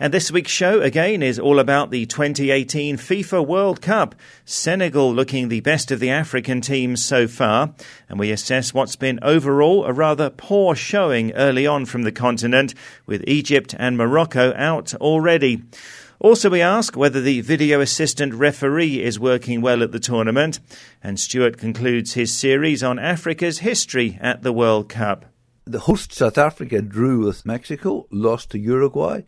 And this week's show again is all about the 2018 FIFA World Cup. Senegal looking the best of the African teams so far. And we assess what's been overall a rather poor showing early on from the continent, with Egypt and Morocco out already. Also, we ask whether the video assistant referee is working well at the tournament. And Stuart concludes his series on Africa's history at the World Cup. The host South Africa drew with Mexico, lost to Uruguay,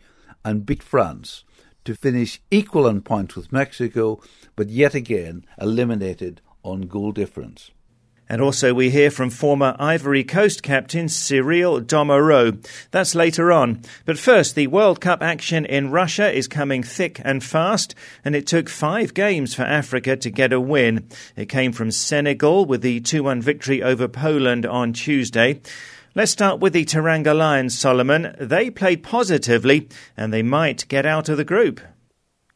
and beat France to finish equal on points with Mexico, but yet again eliminated on goal difference. And also, we hear from former Ivory Coast captain Cyrille Domoraud. That's later on. But first, the World Cup action in Russia is coming thick and fast, and it took five games for Africa to get a win. It came from Senegal with the 2 1 victory over Poland on Tuesday. Let's start with the Teranga Lions, Solomon. They played positively and they might get out of the group.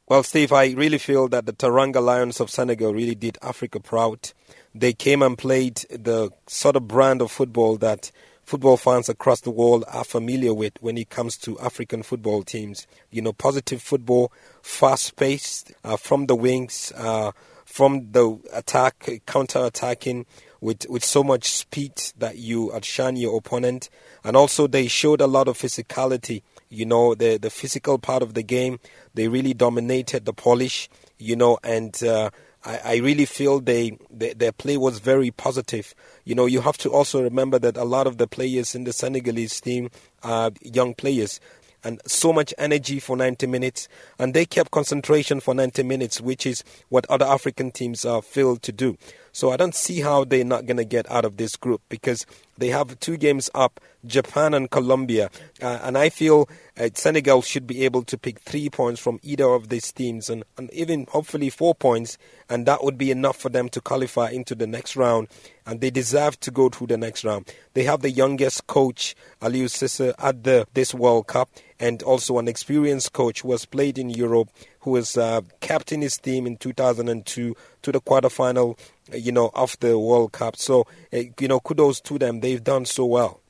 Well, Steve, I really feel that the Teranga Lions of Senegal really did Africa proud. They came and played the sort of brand of football that football fans across the world are familiar with when it comes to African football teams. You know, positive football, fast paced, uh, from the wings, uh, from the attack, counter attacking with, with so much speed that you outshine your opponent. And also, they showed a lot of physicality. You know, the, the physical part of the game, they really dominated the polish, you know, and uh, I, I really feel they, they, their play was very positive. You know, you have to also remember that a lot of the players in the Senegalese team are young players and so much energy for 90 minutes. And they kept concentration for 90 minutes, which is what other African teams are failed to do. So I don't see how they're not going to get out of this group because they have two games up Japan and Colombia. Uh, and I feel uh, Senegal should be able to pick three points from either of these teams and, and even hopefully four points. And that would be enough for them to qualify into the next round. And they deserve to go through the next round. They have the youngest coach, Aliou Cisse, at the, this World Cup and also an experienced coach who has played in Europe, who has uh, captained his team in 2002 to the quarterfinal, you know, of the World Cup. So, uh, you know, kudos to them. They've done so well.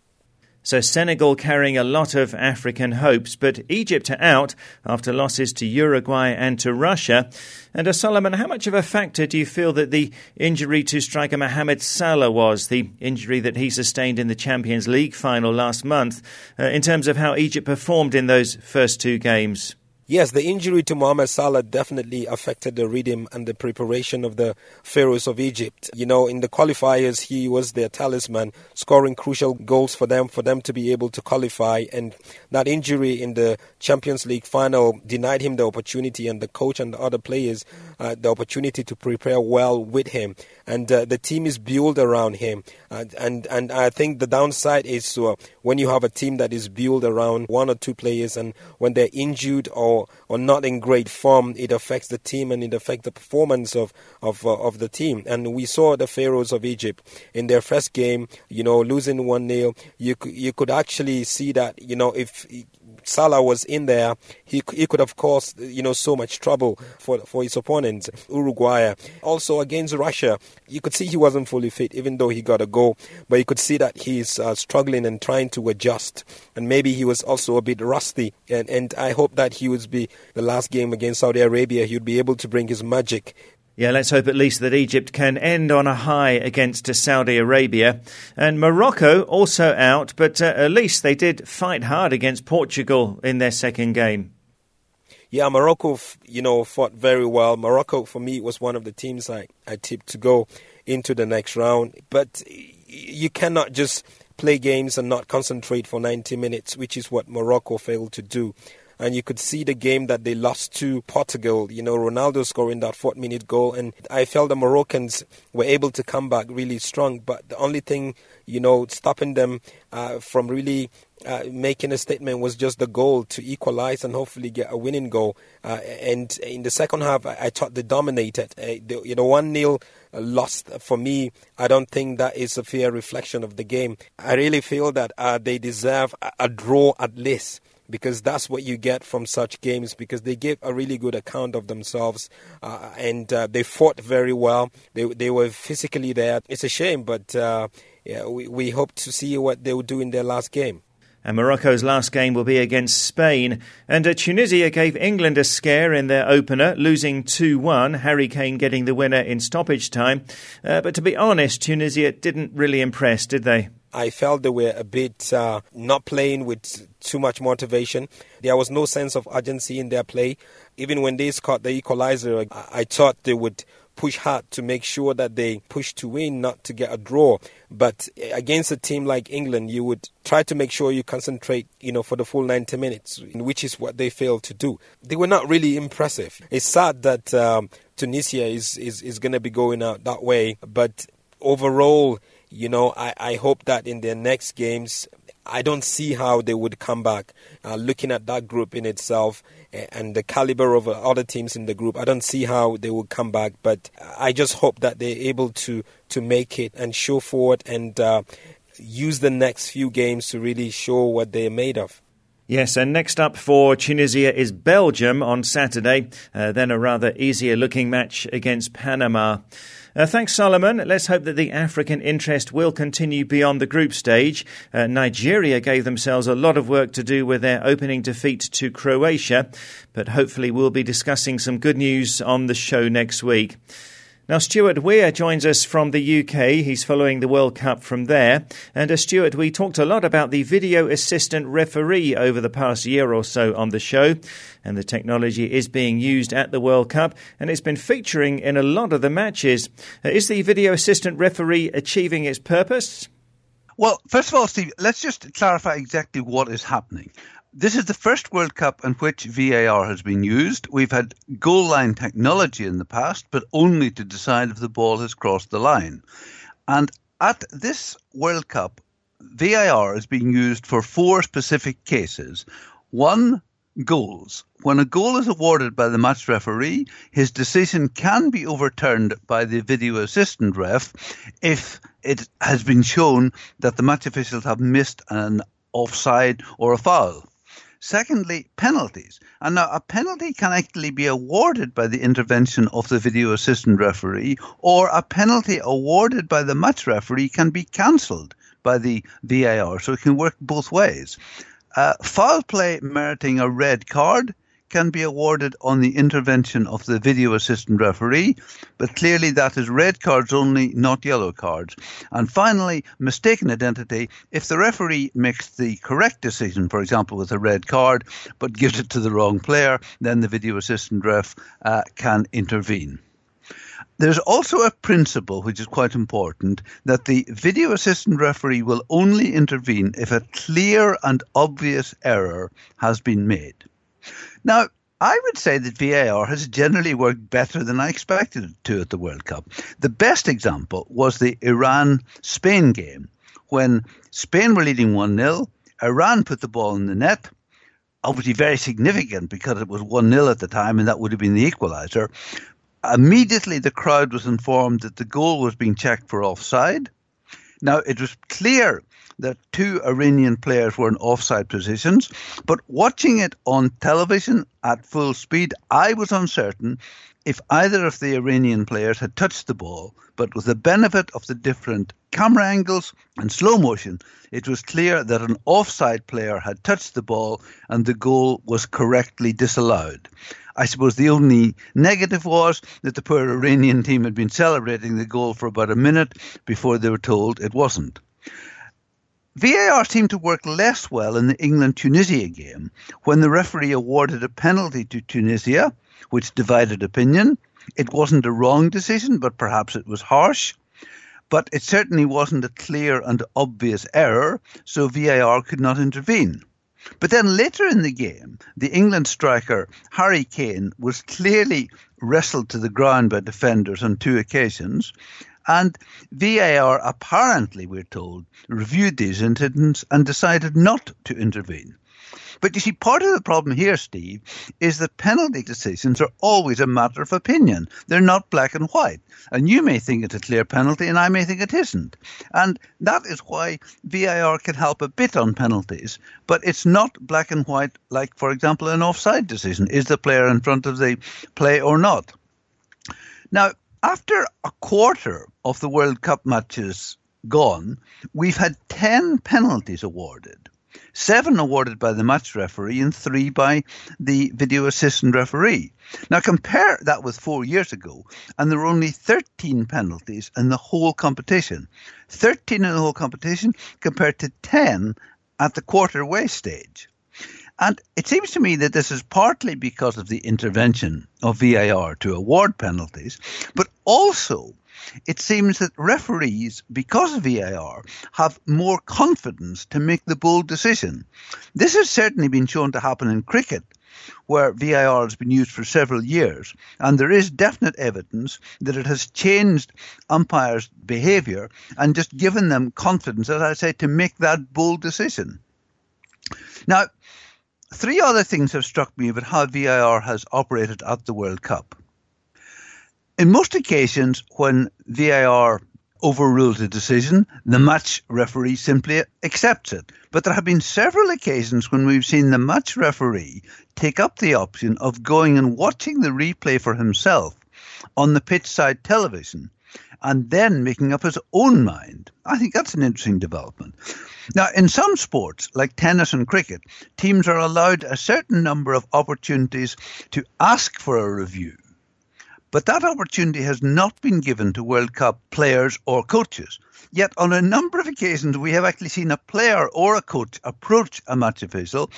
So Senegal carrying a lot of African hopes, but Egypt are out after losses to Uruguay and to Russia. And uh, Solomon, how much of a factor do you feel that the injury to striker Mohamed Salah was, the injury that he sustained in the Champions League final last month, uh, in terms of how Egypt performed in those first two games? Yes, the injury to Mohamed Salah definitely affected the rhythm and the preparation of the Pharaohs of Egypt. You know, in the qualifiers, he was their talisman, scoring crucial goals for them, for them to be able to qualify. And that injury in the Champions League final denied him the opportunity and the coach and the other players uh, the opportunity to prepare well with him. And uh, the team is built around him. And, and, and I think the downside is uh, when you have a team that is built around one or two players and when they're injured or or, or not in great form, it affects the team and it affects the performance of of uh, of the team. And we saw the Pharaohs of Egypt in their first game, you know, losing one 0 You you could actually see that, you know, if Salah was in there, he he could have caused you know so much trouble for for his opponents. Uruguay also against Russia, you could see he wasn't fully fit, even though he got a goal. But you could see that he's uh, struggling and trying to adjust, and maybe he was also a bit rusty. And and I hope that he would be the last game against Saudi Arabia. He would be able to bring his magic yeah, let's hope at least that Egypt can end on a high against Saudi Arabia. And Morocco also out, but uh, at least they did fight hard against Portugal in their second game. Yeah, Morocco, you know, fought very well. Morocco, for me, was one of the teams I, I tipped to go into the next round. But you cannot just play games and not concentrate for 90 minutes, which is what Morocco failed to do. And you could see the game that they lost to Portugal. You know, Ronaldo scoring that fourth minute goal, and I felt the Moroccans were able to come back really strong. But the only thing, you know, stopping them uh, from really uh, making a statement was just the goal to equalize and hopefully get a winning goal. Uh, and in the second half, I, I thought they dominated. Uh, the, you know, 1 0 lost for me, I don't think that is a fair reflection of the game. I really feel that uh, they deserve a, a draw at least because that's what you get from such games because they gave a really good account of themselves uh, and uh, they fought very well. They, they were physically there. It's a shame, but uh, yeah, we, we hope to see what they will do in their last game. And Morocco's last game will be against Spain. And uh, Tunisia gave England a scare in their opener, losing 2 1, Harry Kane getting the winner in stoppage time. Uh, but to be honest, Tunisia didn't really impress, did they? I felt they were a bit uh, not playing with too much motivation. There was no sense of urgency in their play. Even when they scored the equalizer, I thought they would push hard to make sure that they push to win, not to get a draw. But against a team like England, you would try to make sure you concentrate, you know, for the full 90 minutes, which is what they failed to do. They were not really impressive. It's sad that um, Tunisia is, is, is going to be going out that way, but overall, you know, I, I hope that in their next games, I don't see how they would come back. Uh, looking at that group in itself and the caliber of other teams in the group, I don't see how they will come back. But I just hope that they're able to to make it and show forward and uh, use the next few games to really show what they're made of. Yes, and next up for Tunisia is Belgium on Saturday, uh, then a rather easier looking match against Panama. Uh, thanks, Solomon. Let's hope that the African interest will continue beyond the group stage. Uh, Nigeria gave themselves a lot of work to do with their opening defeat to Croatia, but hopefully we'll be discussing some good news on the show next week. Now, Stuart Weir joins us from the UK. He's following the World Cup from there. And uh, Stuart, we talked a lot about the video assistant referee over the past year or so on the show. And the technology is being used at the World Cup and it's been featuring in a lot of the matches. Uh, is the video assistant referee achieving its purpose? Well, first of all, Steve, let's just clarify exactly what is happening. This is the first World Cup in which VAR has been used. We've had goal line technology in the past, but only to decide if the ball has crossed the line. And at this World Cup, VAR is being used for four specific cases. One, goals. When a goal is awarded by the match referee, his decision can be overturned by the video assistant ref if it has been shown that the match officials have missed an offside or a foul. Secondly, penalties. And now a penalty can actually be awarded by the intervention of the video assistant referee, or a penalty awarded by the match referee can be cancelled by the VAR. So it can work both ways. Uh, foul play meriting a red card can be awarded on the intervention of the video assistant referee, but clearly that is red cards only, not yellow cards. And finally, mistaken identity. If the referee makes the correct decision, for example, with a red card, but gives it to the wrong player, then the video assistant ref uh, can intervene. There's also a principle which is quite important that the video assistant referee will only intervene if a clear and obvious error has been made. Now, I would say that VAR has generally worked better than I expected it to at the World Cup. The best example was the Iran Spain game when Spain were leading 1 0. Iran put the ball in the net, obviously very significant because it was 1 0 at the time and that would have been the equaliser. Immediately, the crowd was informed that the goal was being checked for offside. Now, it was clear that two Iranian players were in offside positions. But watching it on television at full speed, I was uncertain if either of the Iranian players had touched the ball. But with the benefit of the different camera angles and slow motion, it was clear that an offside player had touched the ball and the goal was correctly disallowed. I suppose the only negative was that the poor Iranian team had been celebrating the goal for about a minute before they were told it wasn't. VAR seemed to work less well in the England Tunisia game when the referee awarded a penalty to Tunisia, which divided opinion. It wasn't a wrong decision, but perhaps it was harsh. But it certainly wasn't a clear and obvious error, so VAR could not intervene. But then later in the game, the England striker Harry Kane was clearly wrestled to the ground by defenders on two occasions. And VAR apparently, we're told, reviewed these incidents and decided not to intervene. But you see, part of the problem here, Steve, is that penalty decisions are always a matter of opinion. They're not black and white. And you may think it's a clear penalty, and I may think it isn't. And that is why VAR can help a bit on penalties, but it's not black and white, like, for example, an offside decision. Is the player in front of the play or not? Now, after a quarter of the World Cup matches gone, we've had 10 penalties awarded seven awarded by the match referee and three by the video assistant referee. Now compare that with four years ago, and there were only 13 penalties in the whole competition. 13 in the whole competition compared to 10 at the quarter way stage. And it seems to me that this is partly because of the intervention of VAR to award penalties, but also it seems that referees, because of VAR, have more confidence to make the bold decision. This has certainly been shown to happen in cricket, where VAR has been used for several years, and there is definite evidence that it has changed umpires' behaviour and just given them confidence, as I say, to make that bold decision. Now, three other things have struck me about how VAR has operated at the World Cup. In most occasions, when VAR overrules a decision, the match referee simply accepts it. But there have been several occasions when we've seen the match referee take up the option of going and watching the replay for himself on the pitch side television and then making up his own mind. I think that's an interesting development. Now, in some sports, like tennis and cricket, teams are allowed a certain number of opportunities to ask for a review. But that opportunity has not been given to World Cup players or coaches. Yet, on a number of occasions, we have actually seen a player or a coach approach a match official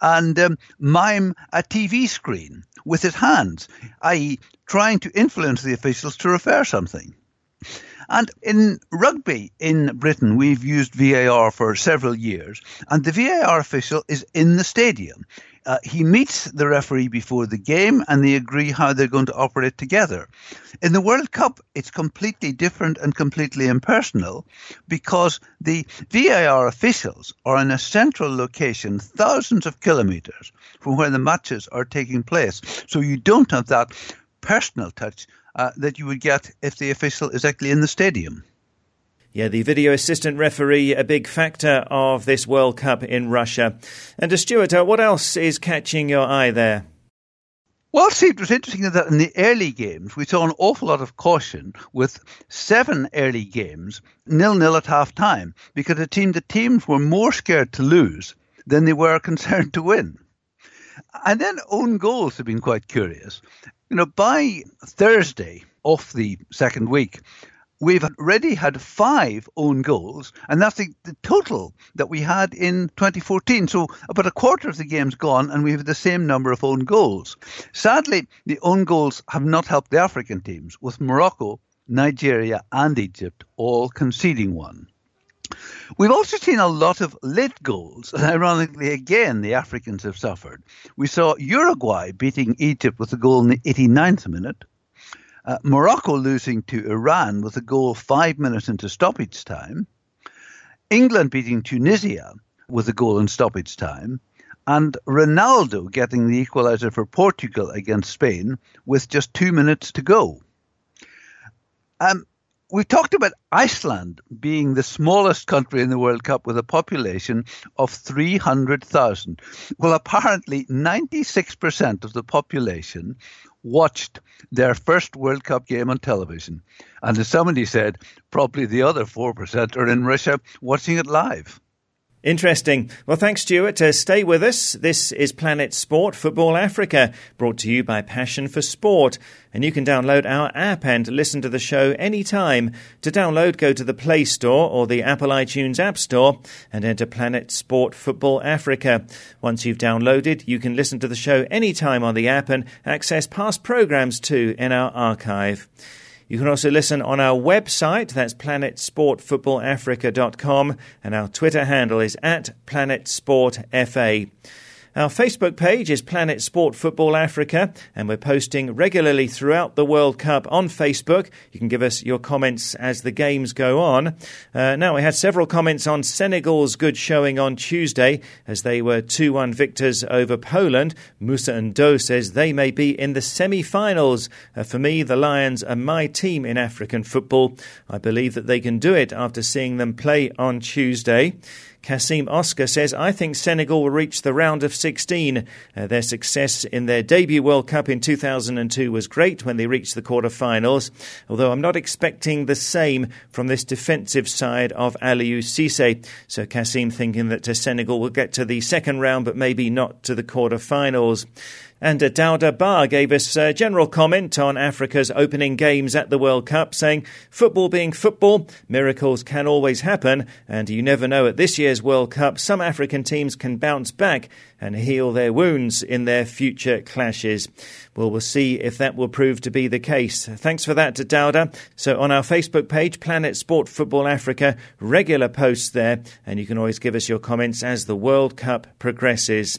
and um, mime a TV screen with his hands, i.e., trying to influence the officials to refer something. And in rugby in Britain, we've used VAR for several years, and the VAR official is in the stadium. Uh, he meets the referee before the game and they agree how they're going to operate together. In the World Cup, it's completely different and completely impersonal because the VAR officials are in a central location thousands of kilometres from where the matches are taking place. So you don't have that personal touch uh, that you would get if the official is actually in the stadium. Yeah, the video assistant referee, a big factor of this World Cup in Russia. And to Stuart, uh, what else is catching your eye there? Well, see, it was interesting that in the early games, we saw an awful lot of caution with seven early games, nil nil at half time, because it seemed the teams were more scared to lose than they were concerned to win. And then own goals have been quite curious. You know, by Thursday of the second week, we've already had five own goals, and that's the, the, total that we had in 2014. So about a quarter of the game's gone, and we have the same number of own goals. Sadly, the own goals have not helped the African teams, with Morocco, Nigeria, and Egypt all conceding one. We've also seen a lot of late goals, and ironically, again, the Africans have suffered. We saw Uruguay beating Egypt with a goal in the 89th minute. Uh, Morocco losing to Iran with a goal five minutes into stoppage time. England beating Tunisia with a goal in stoppage time. And Ronaldo getting the equaliser for Portugal against Spain with just two minutes to go. Um, we talked about Iceland being the smallest country in the World Cup with a population of 300,000. Well, apparently, 96% of the population watched their first World Cup game on television. And as somebody said, probably the other 4% are in Russia watching it live. Interesting. Well, thanks, Stuart. Uh, stay with us. This is Planet Sport Football Africa, brought to you by Passion for Sport. And you can download our app and listen to the show anytime. To download, go to the Play Store or the Apple iTunes App Store and enter Planet Sport Football Africa. Once you've downloaded, you can listen to the show anytime on the app and access past programs too in our archive. You can also listen on our website, that's planetsportfootballafrica.com, and our Twitter handle is at planetsportfa. Our Facebook page is Planet Sport Football Africa, and we're posting regularly throughout the World Cup on Facebook. You can give us your comments as the games go on. Uh, now, we had several comments on Senegal's good showing on Tuesday as they were 2 1 victors over Poland. Musa Ndo says they may be in the semi finals. Uh, for me, the Lions are my team in African football. I believe that they can do it after seeing them play on Tuesday. Kasim Oscar says, I think Senegal will reach the round of 16. Uh, their success in their debut World Cup in 2002 was great when they reached the quarter-finals, although I'm not expecting the same from this defensive side of Aliou Cisse. So Kasim thinking that Senegal will get to the second round, but maybe not to the quarter-finals. And Dauda Bar gave us a general comment on Africa's opening games at the World Cup, saying, Football being football, miracles can always happen, and you never know at this year's World Cup, some African teams can bounce back and heal their wounds in their future clashes. Well, we'll see if that will prove to be the case. Thanks for that to Dauda. So on our Facebook page, Planet Sport Football Africa, regular posts there, and you can always give us your comments as the World Cup progresses.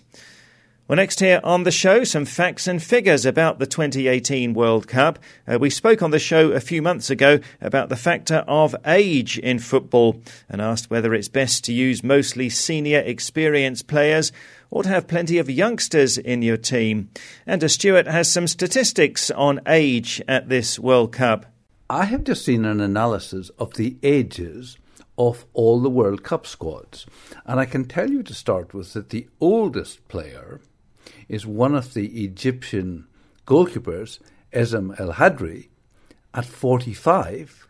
Well, next here on the show, some facts and figures about the 2018 World Cup. Uh, we spoke on the show a few months ago about the factor of age in football and asked whether it's best to use mostly senior experienced players or to have plenty of youngsters in your team. And Stuart has some statistics on age at this World Cup. I have just seen an analysis of the ages of all the World Cup squads. And I can tell you to start with that the oldest player is one of the Egyptian goalkeepers, Essam El Hadri, at 45,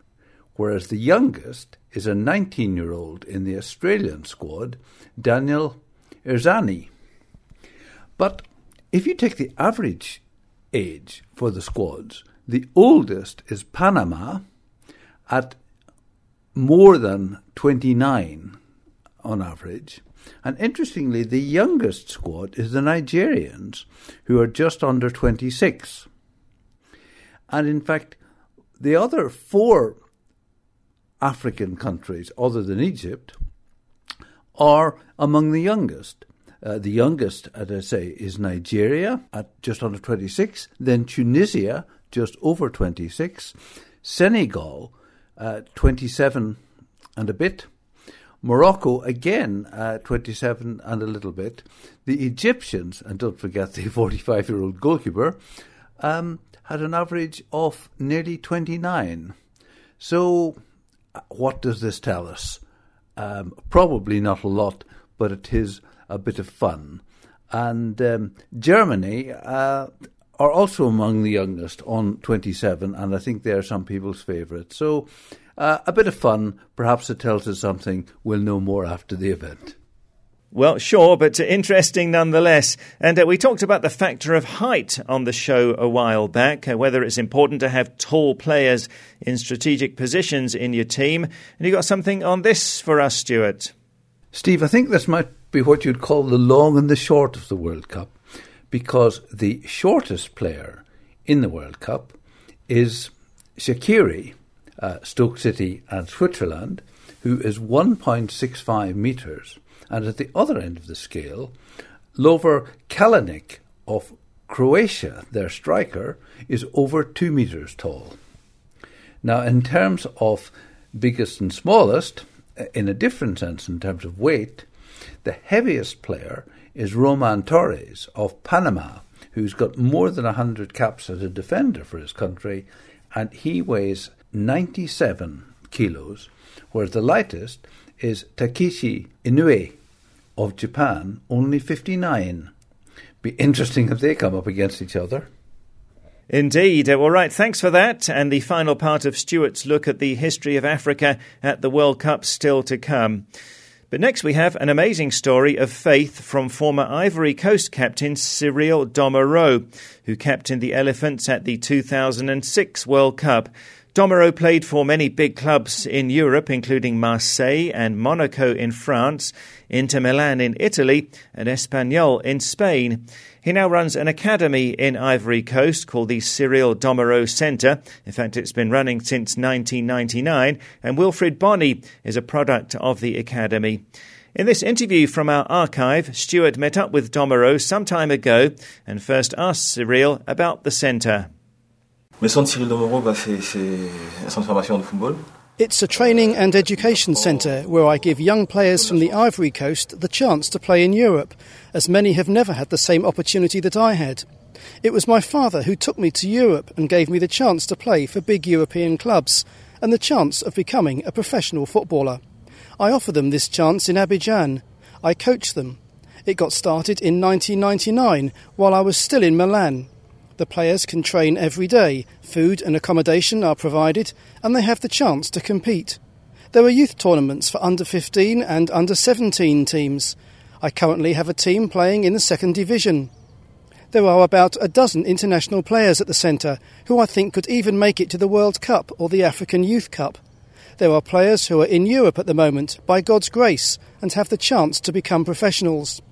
whereas the youngest is a 19 year old in the Australian squad, Daniel Arzani. But if you take the average age for the squads, the oldest is Panama at more than 29 on average, and interestingly, the youngest squad is the Nigerians, who are just under 26. And in fact, the other four African countries, other than Egypt, are among the youngest. Uh, the youngest, as I say, is Nigeria at just under 26, then Tunisia, just over 26, Senegal, uh, 27 and a bit, Morocco, again, uh, 27 and a little bit. The Egyptians, and don't forget the 45 year old goalkeeper, um, had an average of nearly 29. So, uh, what does this tell us? Um, probably not a lot, but it is a bit of fun. And um, Germany uh, are also among the youngest on 27, and I think they are some people's favourite. So, uh, a bit of fun. Perhaps it tells us something. We'll know more after the event. Well, sure, but interesting nonetheless. And uh, we talked about the factor of height on the show a while back, uh, whether it's important to have tall players in strategic positions in your team. And you got something on this for us, Stuart. Steve, I think this might be what you'd call the long and the short of the World Cup, because the shortest player in the World Cup is Shaqiri, uh, Stoke City and Switzerland, who is 1.65 metres. And at the other end of the scale, Lovre Kalinic of Croatia, their striker, is over 2 metres tall. Now, in terms of biggest and smallest, uh, in a different sense in terms of weight, the heaviest player is Roman Torres of Panama, who's got more than 100 caps as a defender for his country, and he weighs 97 kilos, whereas the lightest is Takeshi Inoue of Japan, only 59. Be interesting if they come up against each other. Indeed. Well, right, thanks for that. And the final part of Stuart's look at the history of Africa at the World Cup still to come. But next we have an amazing story of faith from former Ivory Coast captain Cyrille Domoraud, who captained the Elephants at the 2006 World Cup. Domoraud played for many big clubs in Europe, including Marseille and Monaco in France, Inter Milan in Italy, and Espanyol in Spain. He now runs an academy in Ivory Coast called the Cyrille Domoraud Centre. In fact, it's been running since 1999, and Wilfried Bony is a product of the academy. In this interview from our archive, Stuart met up with Domoraud some time ago and first asked Cyrille about the centre. It's a training and education centre where I give young players from the Ivory Coast the chance to play in Europe, as many have never had the same opportunity that I had. It was my father who took me to Europe and gave me the chance to play for big European clubs and the chance of becoming a professional footballer. I offer them this chance in Abidjan. I coach them. It got started in 1999 while I was still in Milan. The players can train every day, food and accommodation are provided, and they have the chance to compete. There are youth tournaments for under 15 and under 17 teams. I currently have a team playing in the second division. There are about a dozen international players at the centre who I think could even make it to the World Cup or the African Youth Cup. There are players who are in Europe at the moment by God's grace and have the chance to become professionals.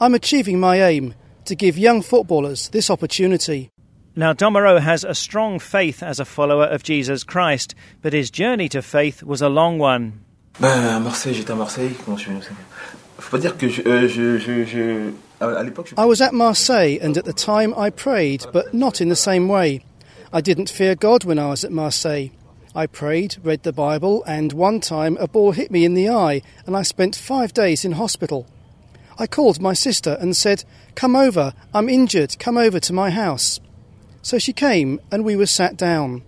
I'm achieving my aim to give young footballers this opportunity. Now, Domoraud has a strong faith as a follower of Jesus Christ, but his journey to faith was a long one. Ben, à Marseille, j'étais à Marseille. Comment je Faut pas dire que je, euh, je, je, je... I was at Marseille, and at the time I prayed, but not in the same way. I didn't fear God when I was at Marseille. I prayed, read the Bible, and one time a ball hit me in the eye, and I spent five days in hospital. I called my sister and said, Come over, I'm injured, come over to my house. So she came, and we were sat down.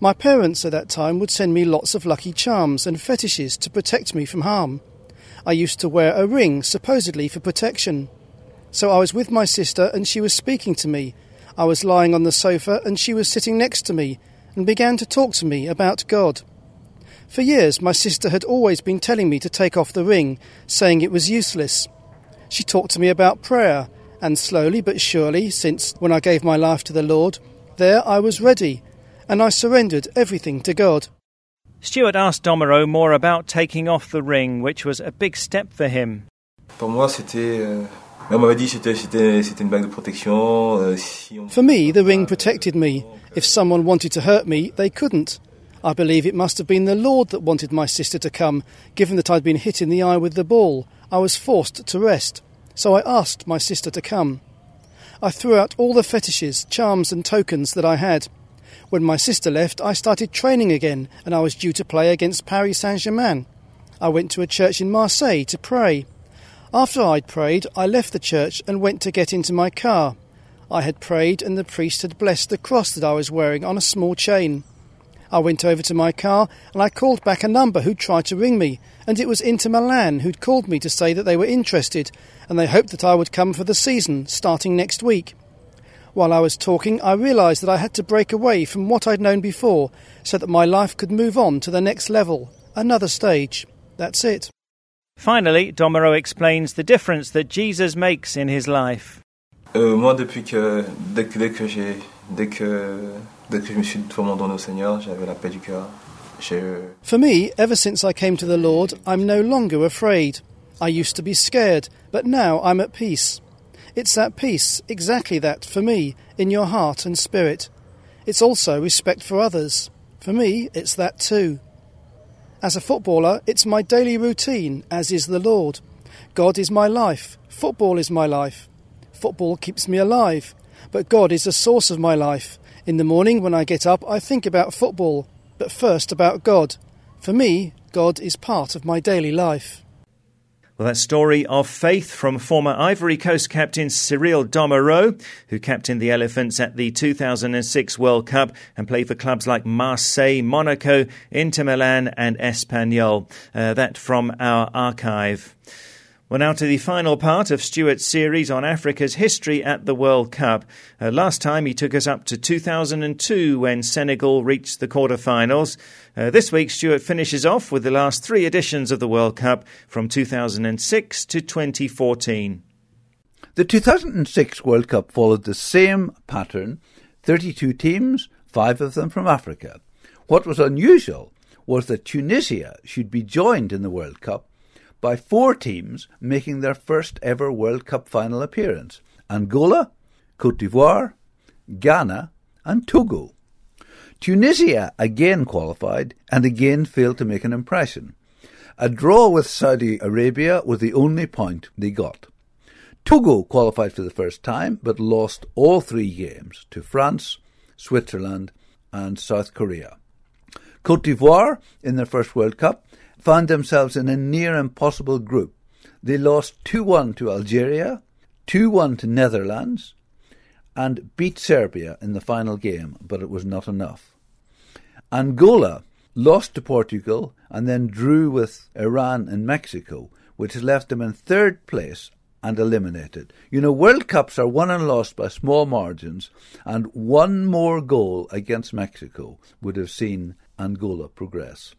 My parents at that time would send me lots of lucky charms and fetishes to protect me from harm. I used to wear a ring, supposedly for protection. So I was with my sister, and she was speaking to me. I was lying on the sofa, and she was sitting next to me, and began to talk to me about God. For years, my sister had always been telling me to take off the ring, saying it was useless. She talked to me about prayer, and slowly but surely, since when I gave my life to the Lord, there I was ready, and I surrendered everything to God. Stuart asked Domoraud more about taking off the ring, which was a big step for him. Pour moi, c'était. Euh, on m'avait dit c'était c'était une bague de protection. Euh, si on... For me, the ring protected me. If someone wanted to hurt me, they couldn't. I believe it must have been the Lord that wanted my sister to come, given that I'd been hit in the eye with the ball. I was forced to rest, so I asked my sister to come. I threw out all the fetishes, charms, and tokens that I had. When my sister left, I started training again, and I was due to play against Paris Saint Germain. I went to a church in Marseille to pray. After I'd prayed, I left the church and went to get into my car. I had prayed, and the priest had blessed the cross that I was wearing on a small chain. I went over to my car and I called back a number who'd tried to ring me, and it was Inter Milan who'd called me to say that they were interested and they hoped that I would come for the season starting next week. While I was talking, I realised that I had to break away from what I'd known before so that my life could move on to the next level, another stage. That's it. Finally, Domoraud explains the difference that Jesus makes in his life. Euh, moi, depuis que, dès que, dès que j'ai, dès que Dès que je me suis vraiment donné au Seigneur, j'avais la paix du cœur. For me, ever since I came to the Lord, I'm no longer afraid. I used to be scared, but now I'm at peace. It's that peace, exactly that, for me, in your heart and spirit. It's also respect for others. For me, it's that too. As a footballer, it's my daily routine, as is the Lord. God is my life. Football is my life. Football keeps me alive. But God is the source of my life. In the morning, when I get up, I think about football, but first about God. For me, God is part of my daily life. Well, that story of faith from former Ivory Coast captain Cyrille Domoraud, who captained the Elephants at the 2006 World Cup and played for clubs like Marseille, Monaco, Inter Milan, and Espanyol. Uh, that from our archive. Well, now to the final part of Stuart's series on Africa's history at the World Cup. Uh, last time he took us up to 2002 when Senegal reached the quarterfinals. Uh, this week, Stuart finishes off with the last three editions of the World Cup from 2006 to 2014. The 2006 World Cup followed the same pattern 32 teams, five of them from Africa. What was unusual was that Tunisia should be joined in the World Cup by four teams making their first ever World Cup final appearance Angola, Cote d'Ivoire, Ghana, and Togo. Tunisia again qualified and again failed to make an impression. A draw with Saudi Arabia was the only point they got. Togo qualified for the first time but lost all three games to France, Switzerland, and South Korea. Cote d'Ivoire, in their first World Cup, found themselves in a near impossible group. They lost 2 1 to Algeria, 2 1 to Netherlands, and beat Serbia in the final game, but it was not enough. Angola lost to Portugal and then drew with Iran and Mexico, which left them in third place and eliminated. You know, World Cups are won and lost by small margins, and one more goal against Mexico would have seen Angola progress.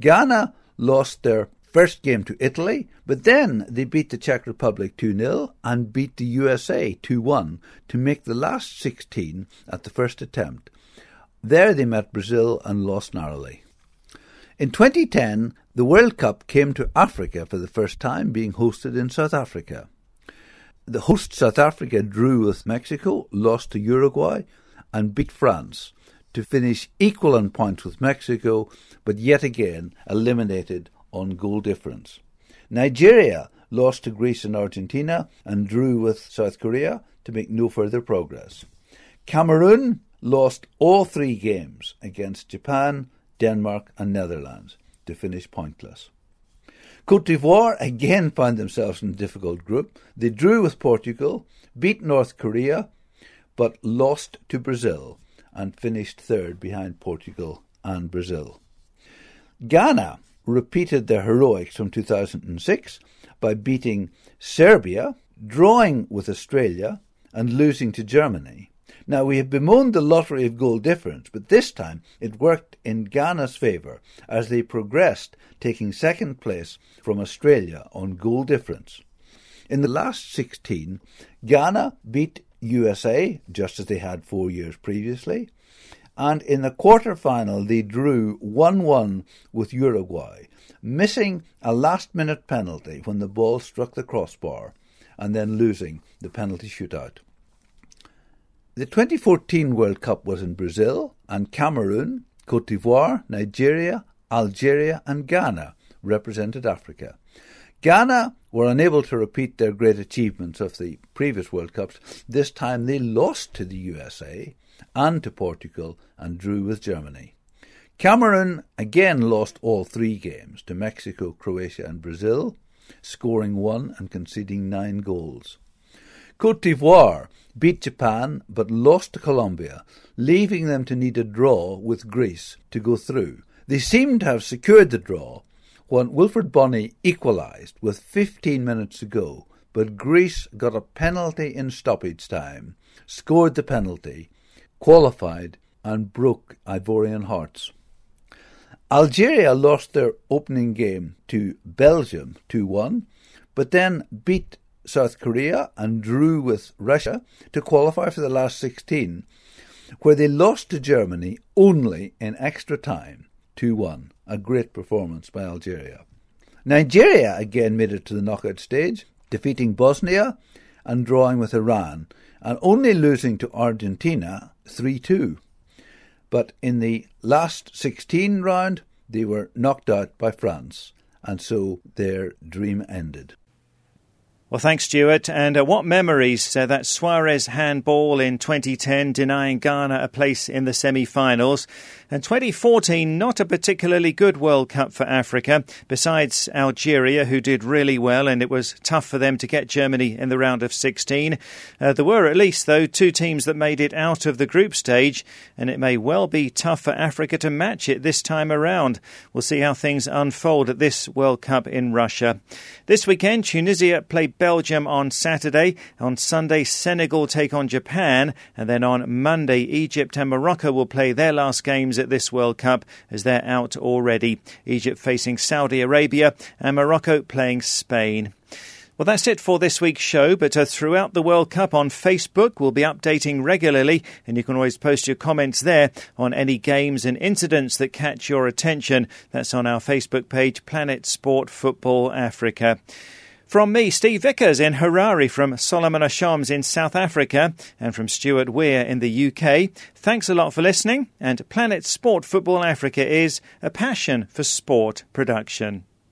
Ghana lost their first game to Italy, but then they beat the Czech Republic 2 0 and beat the USA 2 1 to make the last 16 at the first attempt. There they met Brazil and lost narrowly. In 2010, the World Cup came to Africa for the first time, being hosted in South Africa. The host South Africa drew with Mexico, lost to Uruguay, and beat France to finish equal on points with Mexico, but yet again eliminated on goal difference. Nigeria lost to Greece and Argentina and drew with South Korea to make no further progress. Cameroon lost all three games against Japan, Denmark, and Netherlands to finish pointless. Cote d'Ivoire again found themselves in a difficult group. They drew with Portugal, beat North Korea, but lost to Brazil and finished third behind Portugal and Brazil. Ghana repeated their heroics from 2006 by beating Serbia, drawing with Australia, and losing to Germany. Now, we have bemoaned the lottery of goal difference, but this time it worked in Ghana's favour as they progressed, taking second place from Australia on goal difference. In the last 16, Ghana beat USA, just as they had four years previously, and in the quarter final they drew 1 1 with Uruguay, missing a last minute penalty when the ball struck the crossbar, and then losing the penalty shootout. The 2014 World Cup was in Brazil, and Cameroon, Cote d'Ivoire, Nigeria, Algeria, and Ghana represented Africa. Ghana were unable to repeat their great achievements of the previous World Cups. This time they lost to the USA and to Portugal and drew with Germany. Cameroon again lost all three games to Mexico, Croatia, and Brazil, scoring one and conceding nine goals. Cote d'Ivoire beat Japan but lost to Colombia, leaving them to need a draw with Greece to go through. They seemed to have secured the draw when Wilfried Bony equalised with 15 minutes to go, but Greece got a penalty in stoppage time, scored the penalty, qualified, and broke Ivorian hearts. Algeria lost their opening game to Belgium 2 1, but then beat South Korea and drew with Russia to qualify for the last 16, where they lost to Germany only in extra time 2 1. A great performance by Algeria. Nigeria again made it to the knockout stage, defeating Bosnia and drawing with Iran, and only losing to Argentina 3 2. But in the last 16 round, they were knocked out by France, and so their dream ended. Well, thanks, Stuart. And uh, what memories uh, that Suarez handball in 2010 denying Ghana a place in the semi finals. And 2014, not a particularly good World Cup for Africa, besides Algeria, who did really well, and it was tough for them to get Germany in the round of 16. Uh, there were at least, though, two teams that made it out of the group stage, and it may well be tough for Africa to match it this time around. We'll see how things unfold at this World Cup in Russia. This weekend, Tunisia play Belgium on Saturday. On Sunday, Senegal take on Japan. And then on Monday, Egypt and Morocco will play their last games at this World Cup as they're out already. Egypt facing Saudi Arabia and Morocco playing Spain. Well, that's it for this week's show. But uh, throughout the World Cup on Facebook, we'll be updating regularly, and you can always post your comments there on any games and incidents that catch your attention. That's on our Facebook page, Planet Sport Football Africa. From me, Steve Vickers in Harare, from Solomon Ashams in South Africa, and from Stuart Weir in the UK, thanks a lot for listening. And Planet Sport Football Africa is a passion for sport production.